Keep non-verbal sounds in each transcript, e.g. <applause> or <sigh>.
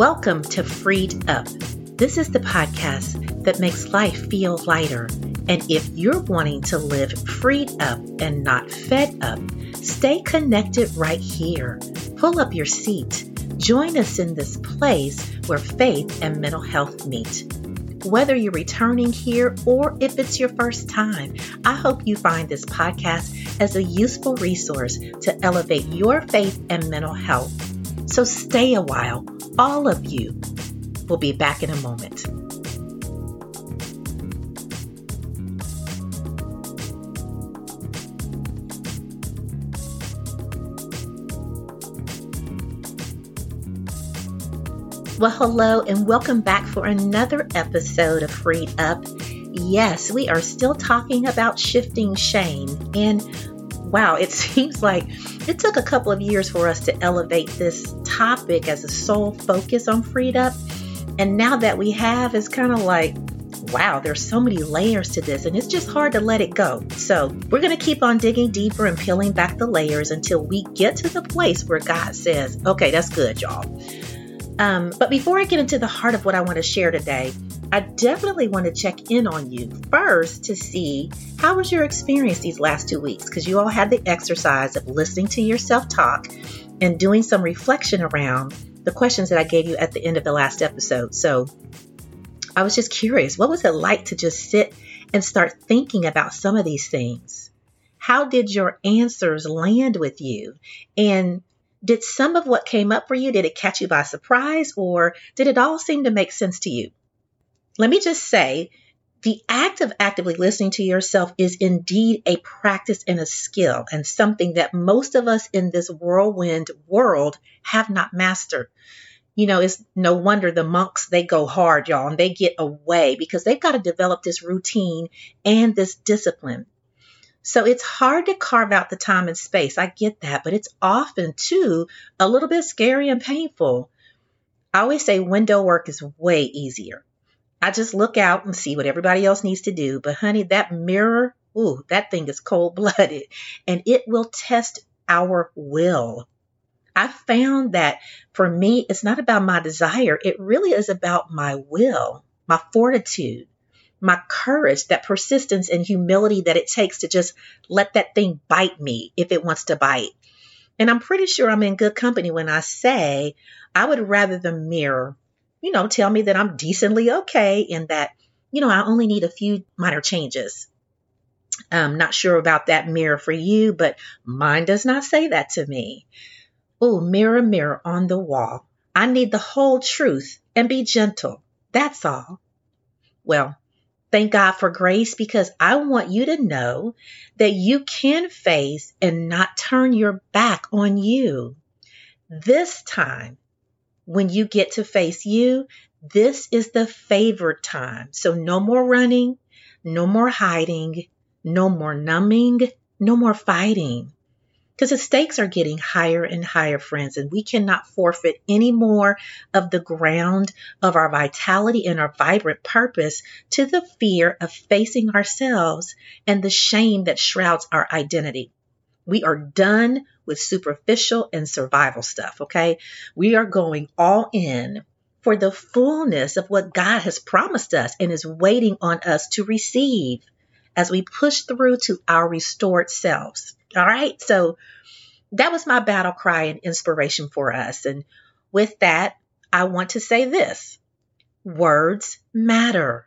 Welcome to Freed Up. This is the podcast that makes life feel lighter. And if you're wanting to live freed up and not fed up, stay connected right here. Pull up your seat. Join us in this place where faith and mental health meet. Whether you're returning here or if it's your first time, I hope you find this podcast as a useful resource to elevate your faith and mental health. So stay a while all of you. We'll be back in a moment. Well, hello, and welcome back for another episode of Freed Up. Yes, we are still talking about shifting shame. And wow, it <laughs> seems like it took a couple of years for us to elevate this topic as a sole focus on Freed Up. And now that we have, it's kind of like, wow, there's so many layers to this, and it's just hard to let it go. So, we're going to keep on digging deeper and peeling back the layers until we get to the place where God says, okay, that's good, y'all. Um, but before I get into the heart of what I want to share today, I definitely want to check in on you first to see how was your experience these last two weeks because you all had the exercise of listening to yourself talk and doing some reflection around the questions that I gave you at the end of the last episode. So I was just curious, what was it like to just sit and start thinking about some of these things? How did your answers land with you? And did some of what came up for you, did it catch you by surprise or did it all seem to make sense to you? Let me just say the act of actively listening to yourself is indeed a practice and a skill, and something that most of us in this whirlwind world have not mastered. You know, it's no wonder the monks they go hard, y'all, and they get away because they've got to develop this routine and this discipline. So it's hard to carve out the time and space. I get that, but it's often too a little bit scary and painful. I always say window work is way easier. I just look out and see what everybody else needs to do. But honey, that mirror, ooh, that thing is cold blooded <laughs> and it will test our will. I found that for me, it's not about my desire. It really is about my will, my fortitude, my courage, that persistence and humility that it takes to just let that thing bite me if it wants to bite. And I'm pretty sure I'm in good company when I say I would rather the mirror you know, tell me that I'm decently okay and that, you know, I only need a few minor changes. I'm not sure about that mirror for you, but mine does not say that to me. Oh, mirror, mirror on the wall. I need the whole truth and be gentle. That's all. Well, thank God for grace because I want you to know that you can face and not turn your back on you. This time, when you get to face you, this is the favored time. So no more running, no more hiding, no more numbing, no more fighting. Because the stakes are getting higher and higher, friends, and we cannot forfeit any more of the ground of our vitality and our vibrant purpose to the fear of facing ourselves and the shame that shrouds our identity. We are done with superficial and survival stuff, okay? We are going all in for the fullness of what God has promised us and is waiting on us to receive as we push through to our restored selves. All right? So that was my battle cry and inspiration for us. And with that, I want to say this words matter.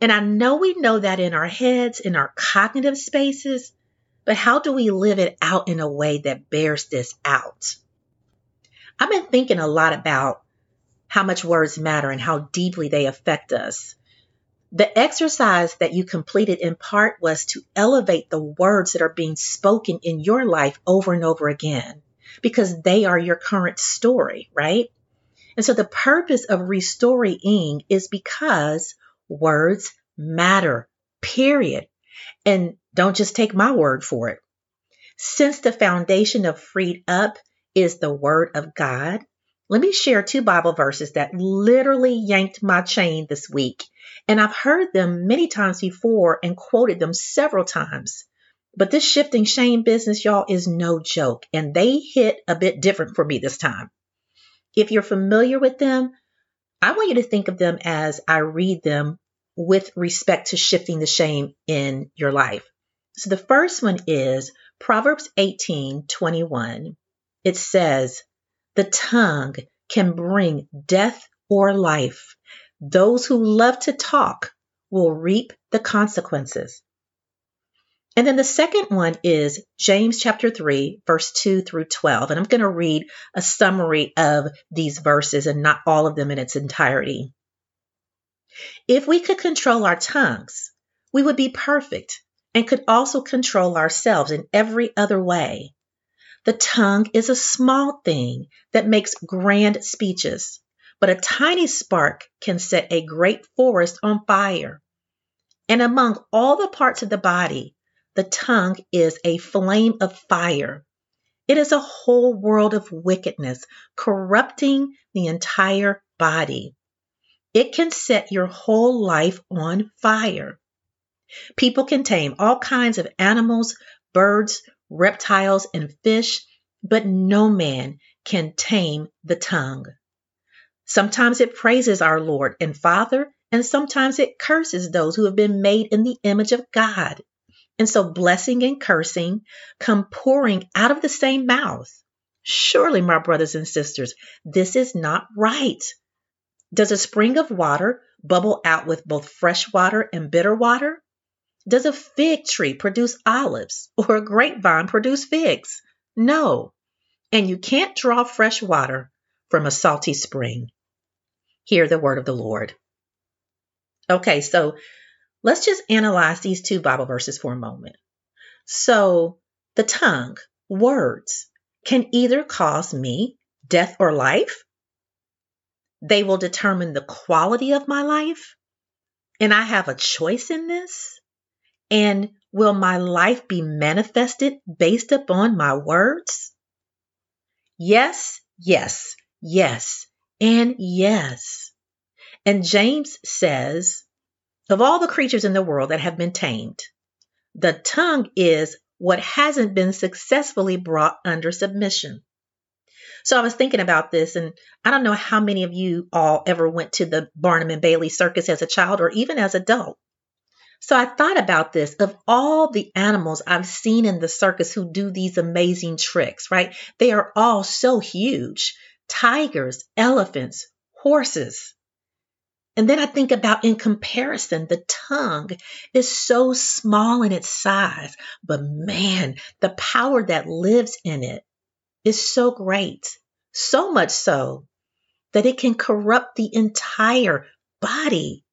And I know we know that in our heads, in our cognitive spaces, but how do we live it out in a way that bears this out? I've been thinking a lot about how much words matter and how deeply they affect us. The exercise that you completed in part was to elevate the words that are being spoken in your life over and over again because they are your current story, right? And so the purpose of restoring is because words matter, period. And don't just take my word for it. Since the foundation of Freed Up is the Word of God, let me share two Bible verses that literally yanked my chain this week. And I've heard them many times before and quoted them several times. But this shifting shame business, y'all, is no joke. And they hit a bit different for me this time. If you're familiar with them, I want you to think of them as I read them with respect to shifting the shame in your life. So the first one is Proverbs 18 21. It says, The tongue can bring death or life. Those who love to talk will reap the consequences. And then the second one is James chapter 3, verse 2 through 12. And I'm going to read a summary of these verses and not all of them in its entirety. If we could control our tongues, we would be perfect and could also control ourselves in every other way. The tongue is a small thing that makes grand speeches, but a tiny spark can set a great forest on fire. And among all the parts of the body, the tongue is a flame of fire. It is a whole world of wickedness, corrupting the entire body. It can set your whole life on fire. People can tame all kinds of animals, birds, reptiles, and fish, but no man can tame the tongue. Sometimes it praises our Lord and Father, and sometimes it curses those who have been made in the image of God. And so blessing and cursing come pouring out of the same mouth. Surely, my brothers and sisters, this is not right. Does a spring of water bubble out with both fresh water and bitter water? Does a fig tree produce olives or a grapevine produce figs? No. And you can't draw fresh water from a salty spring. Hear the word of the Lord. Okay, so Let's just analyze these two Bible verses for a moment. So, the tongue, words, can either cause me death or life. They will determine the quality of my life. And I have a choice in this. And will my life be manifested based upon my words? Yes, yes, yes, and yes. And James says, of all the creatures in the world that have been tamed, the tongue is what hasn't been successfully brought under submission. So I was thinking about this, and I don't know how many of you all ever went to the Barnum and Bailey circus as a child or even as adult. So I thought about this of all the animals I've seen in the circus who do these amazing tricks, right? They are all so huge tigers, elephants, horses. And then I think about in comparison, the tongue is so small in its size, but man, the power that lives in it is so great. So much so that it can corrupt the entire body.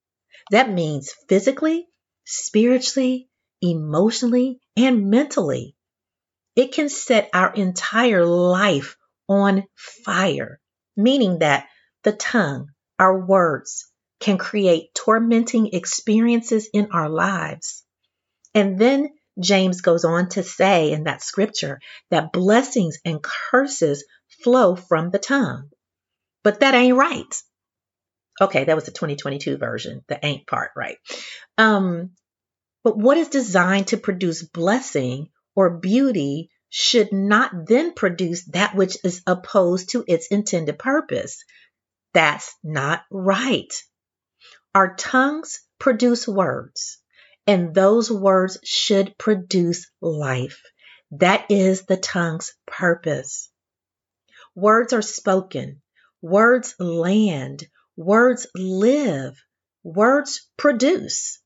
That means physically, spiritually, emotionally, and mentally. It can set our entire life on fire, meaning that the tongue, our words, can create tormenting experiences in our lives. And then James goes on to say in that scripture that blessings and curses flow from the tongue. But that ain't right. Okay, that was the 2022 version, the ain't part, right? Um, but what is designed to produce blessing or beauty should not then produce that which is opposed to its intended purpose. That's not right. Our tongues produce words, and those words should produce life. That is the tongue's purpose. Words are spoken, words land, words live, words produce.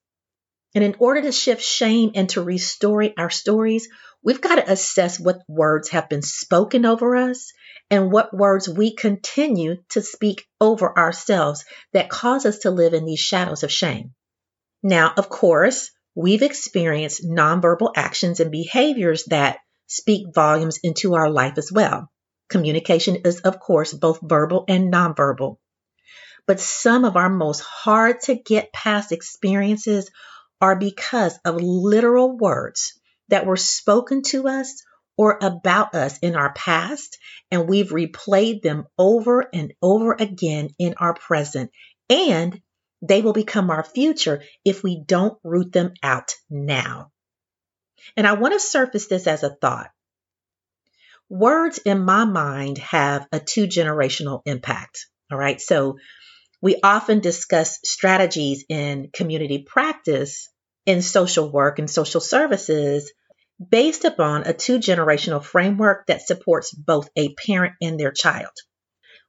And in order to shift shame and to restore our stories, we've got to assess what words have been spoken over us and what words we continue to speak over ourselves that cause us to live in these shadows of shame. Now, of course, we've experienced nonverbal actions and behaviors that speak volumes into our life as well. Communication is, of course, both verbal and nonverbal. But some of our most hard to get past experiences are because of literal words that were spoken to us or about us in our past, and we've replayed them over and over again in our present. And they will become our future if we don't root them out now. And I want to surface this as a thought. words in my mind have a two generational impact. All right. So we often discuss strategies in community practice, in social work and social services based upon a two generational framework that supports both a parent and their child.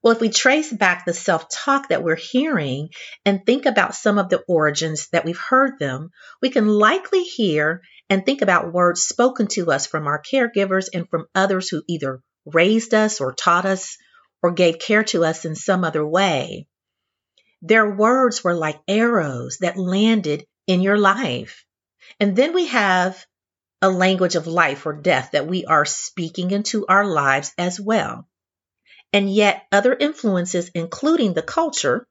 Well, if we trace back the self talk that we're hearing and think about some of the origins that we've heard them, we can likely hear and think about words spoken to us from our caregivers and from others who either raised us or taught us or gave care to us in some other way. Their words were like arrows that landed in your life. And then we have a language of life or death that we are speaking into our lives as well. And yet, other influences, including the culture,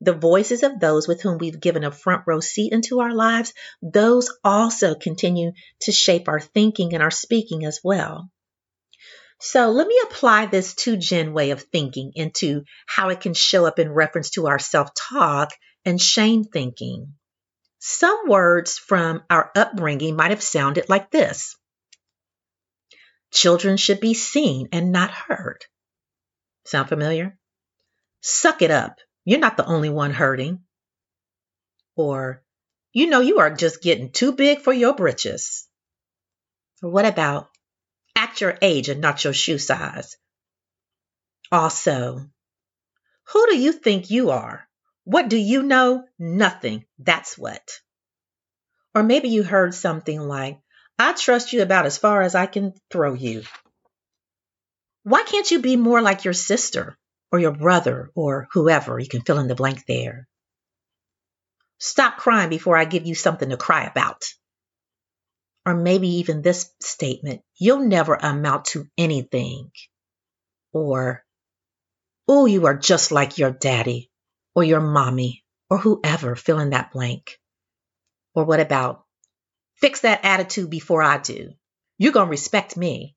the voices of those with whom we've given a front row seat into our lives, those also continue to shape our thinking and our speaking as well. So let me apply this two gen way of thinking into how it can show up in reference to our self talk and shame thinking. Some words from our upbringing might have sounded like this Children should be seen and not heard. Sound familiar? Suck it up. You're not the only one hurting. Or, you know, you are just getting too big for your britches. Or what about act your age and not your shoe size? Also, who do you think you are? What do you know? Nothing. That's what. Or maybe you heard something like, I trust you about as far as I can throw you. Why can't you be more like your sister or your brother or whoever? You can fill in the blank there. Stop crying before I give you something to cry about. Or maybe even this statement you'll never amount to anything. Or, oh, you are just like your daddy or your mommy or whoever, fill in that blank. Or what about, fix that attitude before I do? You're going to respect me.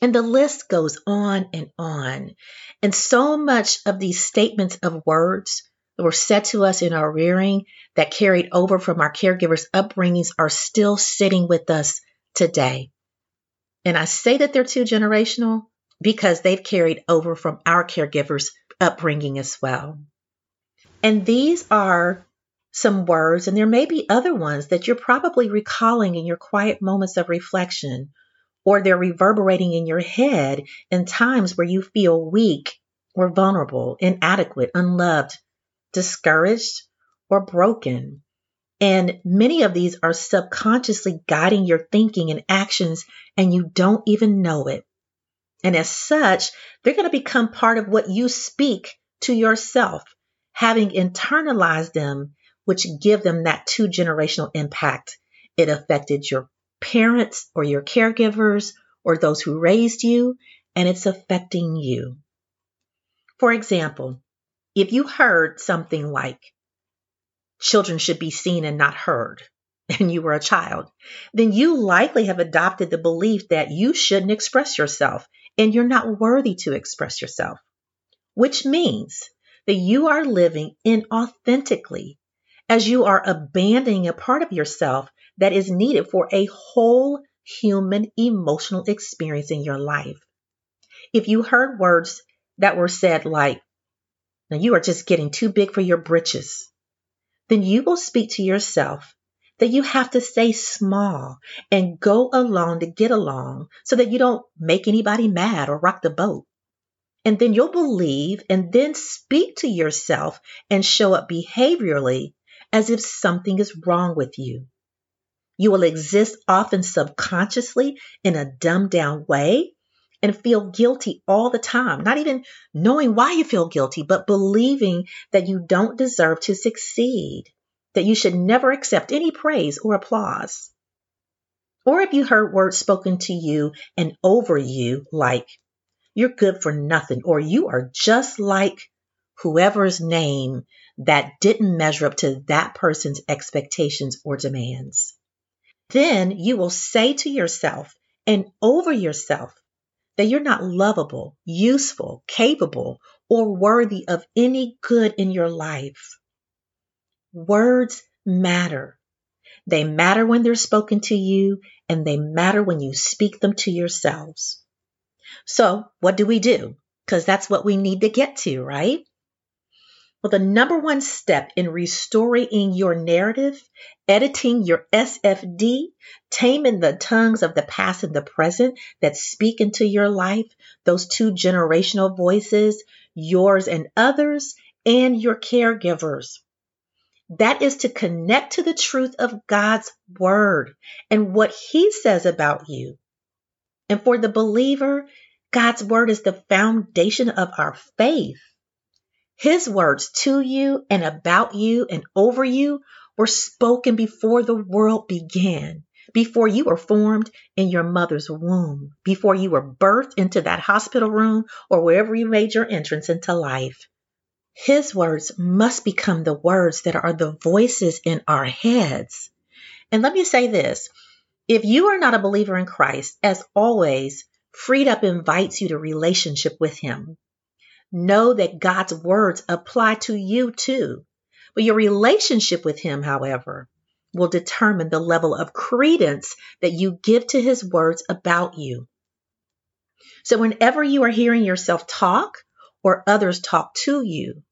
And the list goes on and on. And so much of these statements of words were said to us in our rearing that carried over from our caregivers' upbringings are still sitting with us today. And I say that they're two generational because they've carried over from our caregivers' upbringing as well. And these are some words, and there may be other ones that you're probably recalling in your quiet moments of reflection or they're reverberating in your head in times where you feel weak or vulnerable, inadequate, unloved, discouraged, or broken. And many of these are subconsciously guiding your thinking and actions, and you don't even know it. And as such, they're going to become part of what you speak to yourself, having internalized them, which give them that two generational impact. It affected your parents or your caregivers or those who raised you, and it's affecting you. For example, if you heard something like, children should be seen and not heard, <laughs> and you were a child, then you likely have adopted the belief that you shouldn't express yourself and you're not worthy to express yourself, which means that you are living inauthentically as you are abandoning a part of yourself that is needed for a whole human emotional experience in your life. If you heard words that were said like, now you are just getting too big for your britches, then you will speak to yourself that you have to stay small and go along to get along so that you don't make anybody mad or rock the boat. And then you'll believe and then speak to yourself and show up behaviorally as if something is wrong with you. You will exist often subconsciously in a dumbed down way and feel guilty all the time, not even knowing why you feel guilty, but believing that you don't deserve to succeed, that you should never accept any praise or applause. Or if you heard words spoken to you and over you, like, you're good for nothing, or you are just like whoever's name that didn't measure up to that person's expectations or demands. Then you will say to yourself and over yourself that you're not lovable, useful, capable, or worthy of any good in your life. Words matter. They matter when they're spoken to you, and they matter when you speak them to yourselves. So, what do we do? Because that's what we need to get to, right? Well, the number one step in restoring your narrative, editing your SFD, taming the tongues of the past and the present that speak into your life, those two generational voices, yours and others, and your caregivers. That is to connect to the truth of God's word and what he says about you. And for the believer, God's word is the foundation of our faith. His words to you and about you and over you were spoken before the world began, before you were formed in your mother's womb, before you were birthed into that hospital room or wherever you made your entrance into life. His words must become the words that are the voices in our heads. And let me say this if you are not a believer in Christ, as always, Freed Up invites you to relationship with Him. Know that God's words apply to you too. But your relationship with Him, however, will determine the level of credence that you give to His words about you. So, whenever you are hearing yourself talk or others talk to you,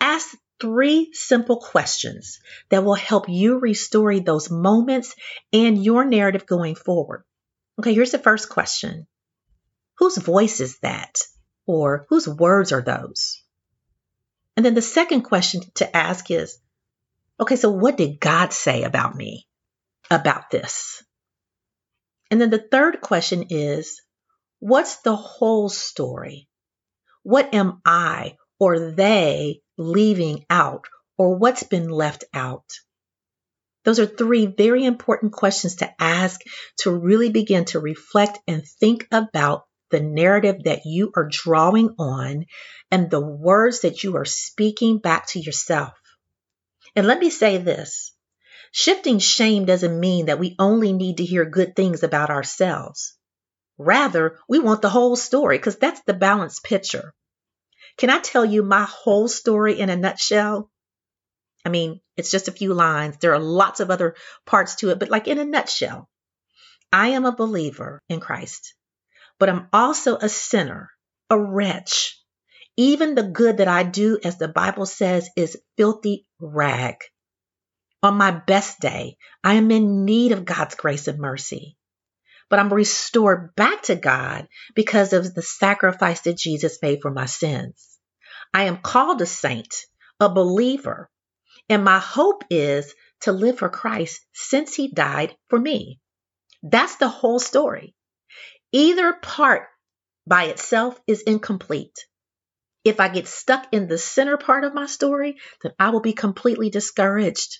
Ask three simple questions that will help you restore those moments and your narrative going forward. Okay, here's the first question Whose voice is that? Or whose words are those? And then the second question to ask is okay, so what did God say about me about this? And then the third question is what's the whole story? What am I or they leaving out or what's been left out? Those are three very important questions to ask to really begin to reflect and think about the narrative that you are drawing on and the words that you are speaking back to yourself. And let me say this shifting shame doesn't mean that we only need to hear good things about ourselves. Rather, we want the whole story because that's the balanced picture. Can I tell you my whole story in a nutshell? I mean, it's just a few lines. There are lots of other parts to it, but like in a nutshell, I am a believer in Christ, but I'm also a sinner, a wretch. Even the good that I do, as the Bible says, is filthy rag. On my best day, I am in need of God's grace and mercy but I'm restored back to God because of the sacrifice that Jesus made for my sins. I am called a saint, a believer, and my hope is to live for Christ since he died for me. That's the whole story. Either part by itself is incomplete. If I get stuck in the center part of my story, then I will be completely discouraged.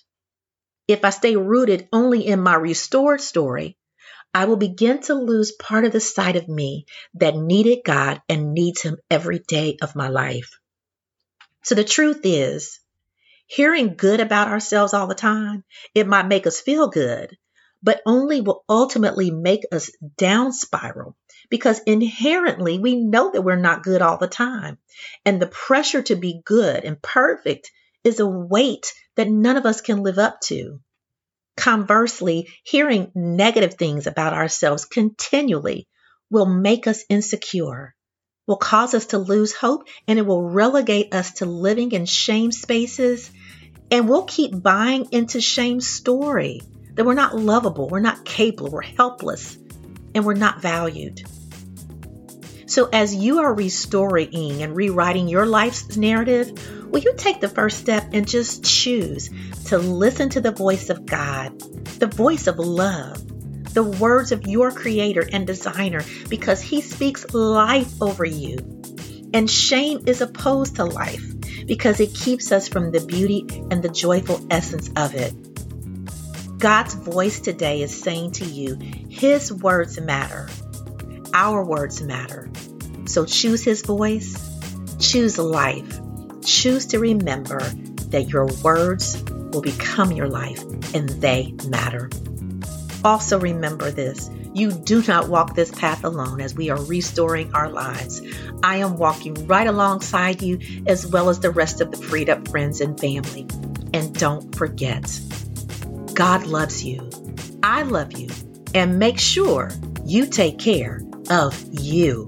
If I stay rooted only in my restored story, I will begin to lose part of the side of me that needed God and needs Him every day of my life. So the truth is, hearing good about ourselves all the time, it might make us feel good, but only will ultimately make us down spiral because inherently we know that we're not good all the time. And the pressure to be good and perfect is a weight that none of us can live up to. Conversely, hearing negative things about ourselves continually will make us insecure, will cause us to lose hope, and it will relegate us to living in shame spaces. And we'll keep buying into shame's story that we're not lovable, we're not capable, we're helpless, and we're not valued. So, as you are restoring and rewriting your life's narrative, will you take the first step and just choose to listen to the voice of God, the voice of love, the words of your creator and designer, because he speaks life over you. And shame is opposed to life because it keeps us from the beauty and the joyful essence of it. God's voice today is saying to you, His words matter. Our words matter. So choose His voice, choose life, choose to remember that your words will become your life and they matter. Also, remember this you do not walk this path alone as we are restoring our lives. I am walking right alongside you as well as the rest of the freed up friends and family. And don't forget, God loves you. I love you. And make sure you take care of you.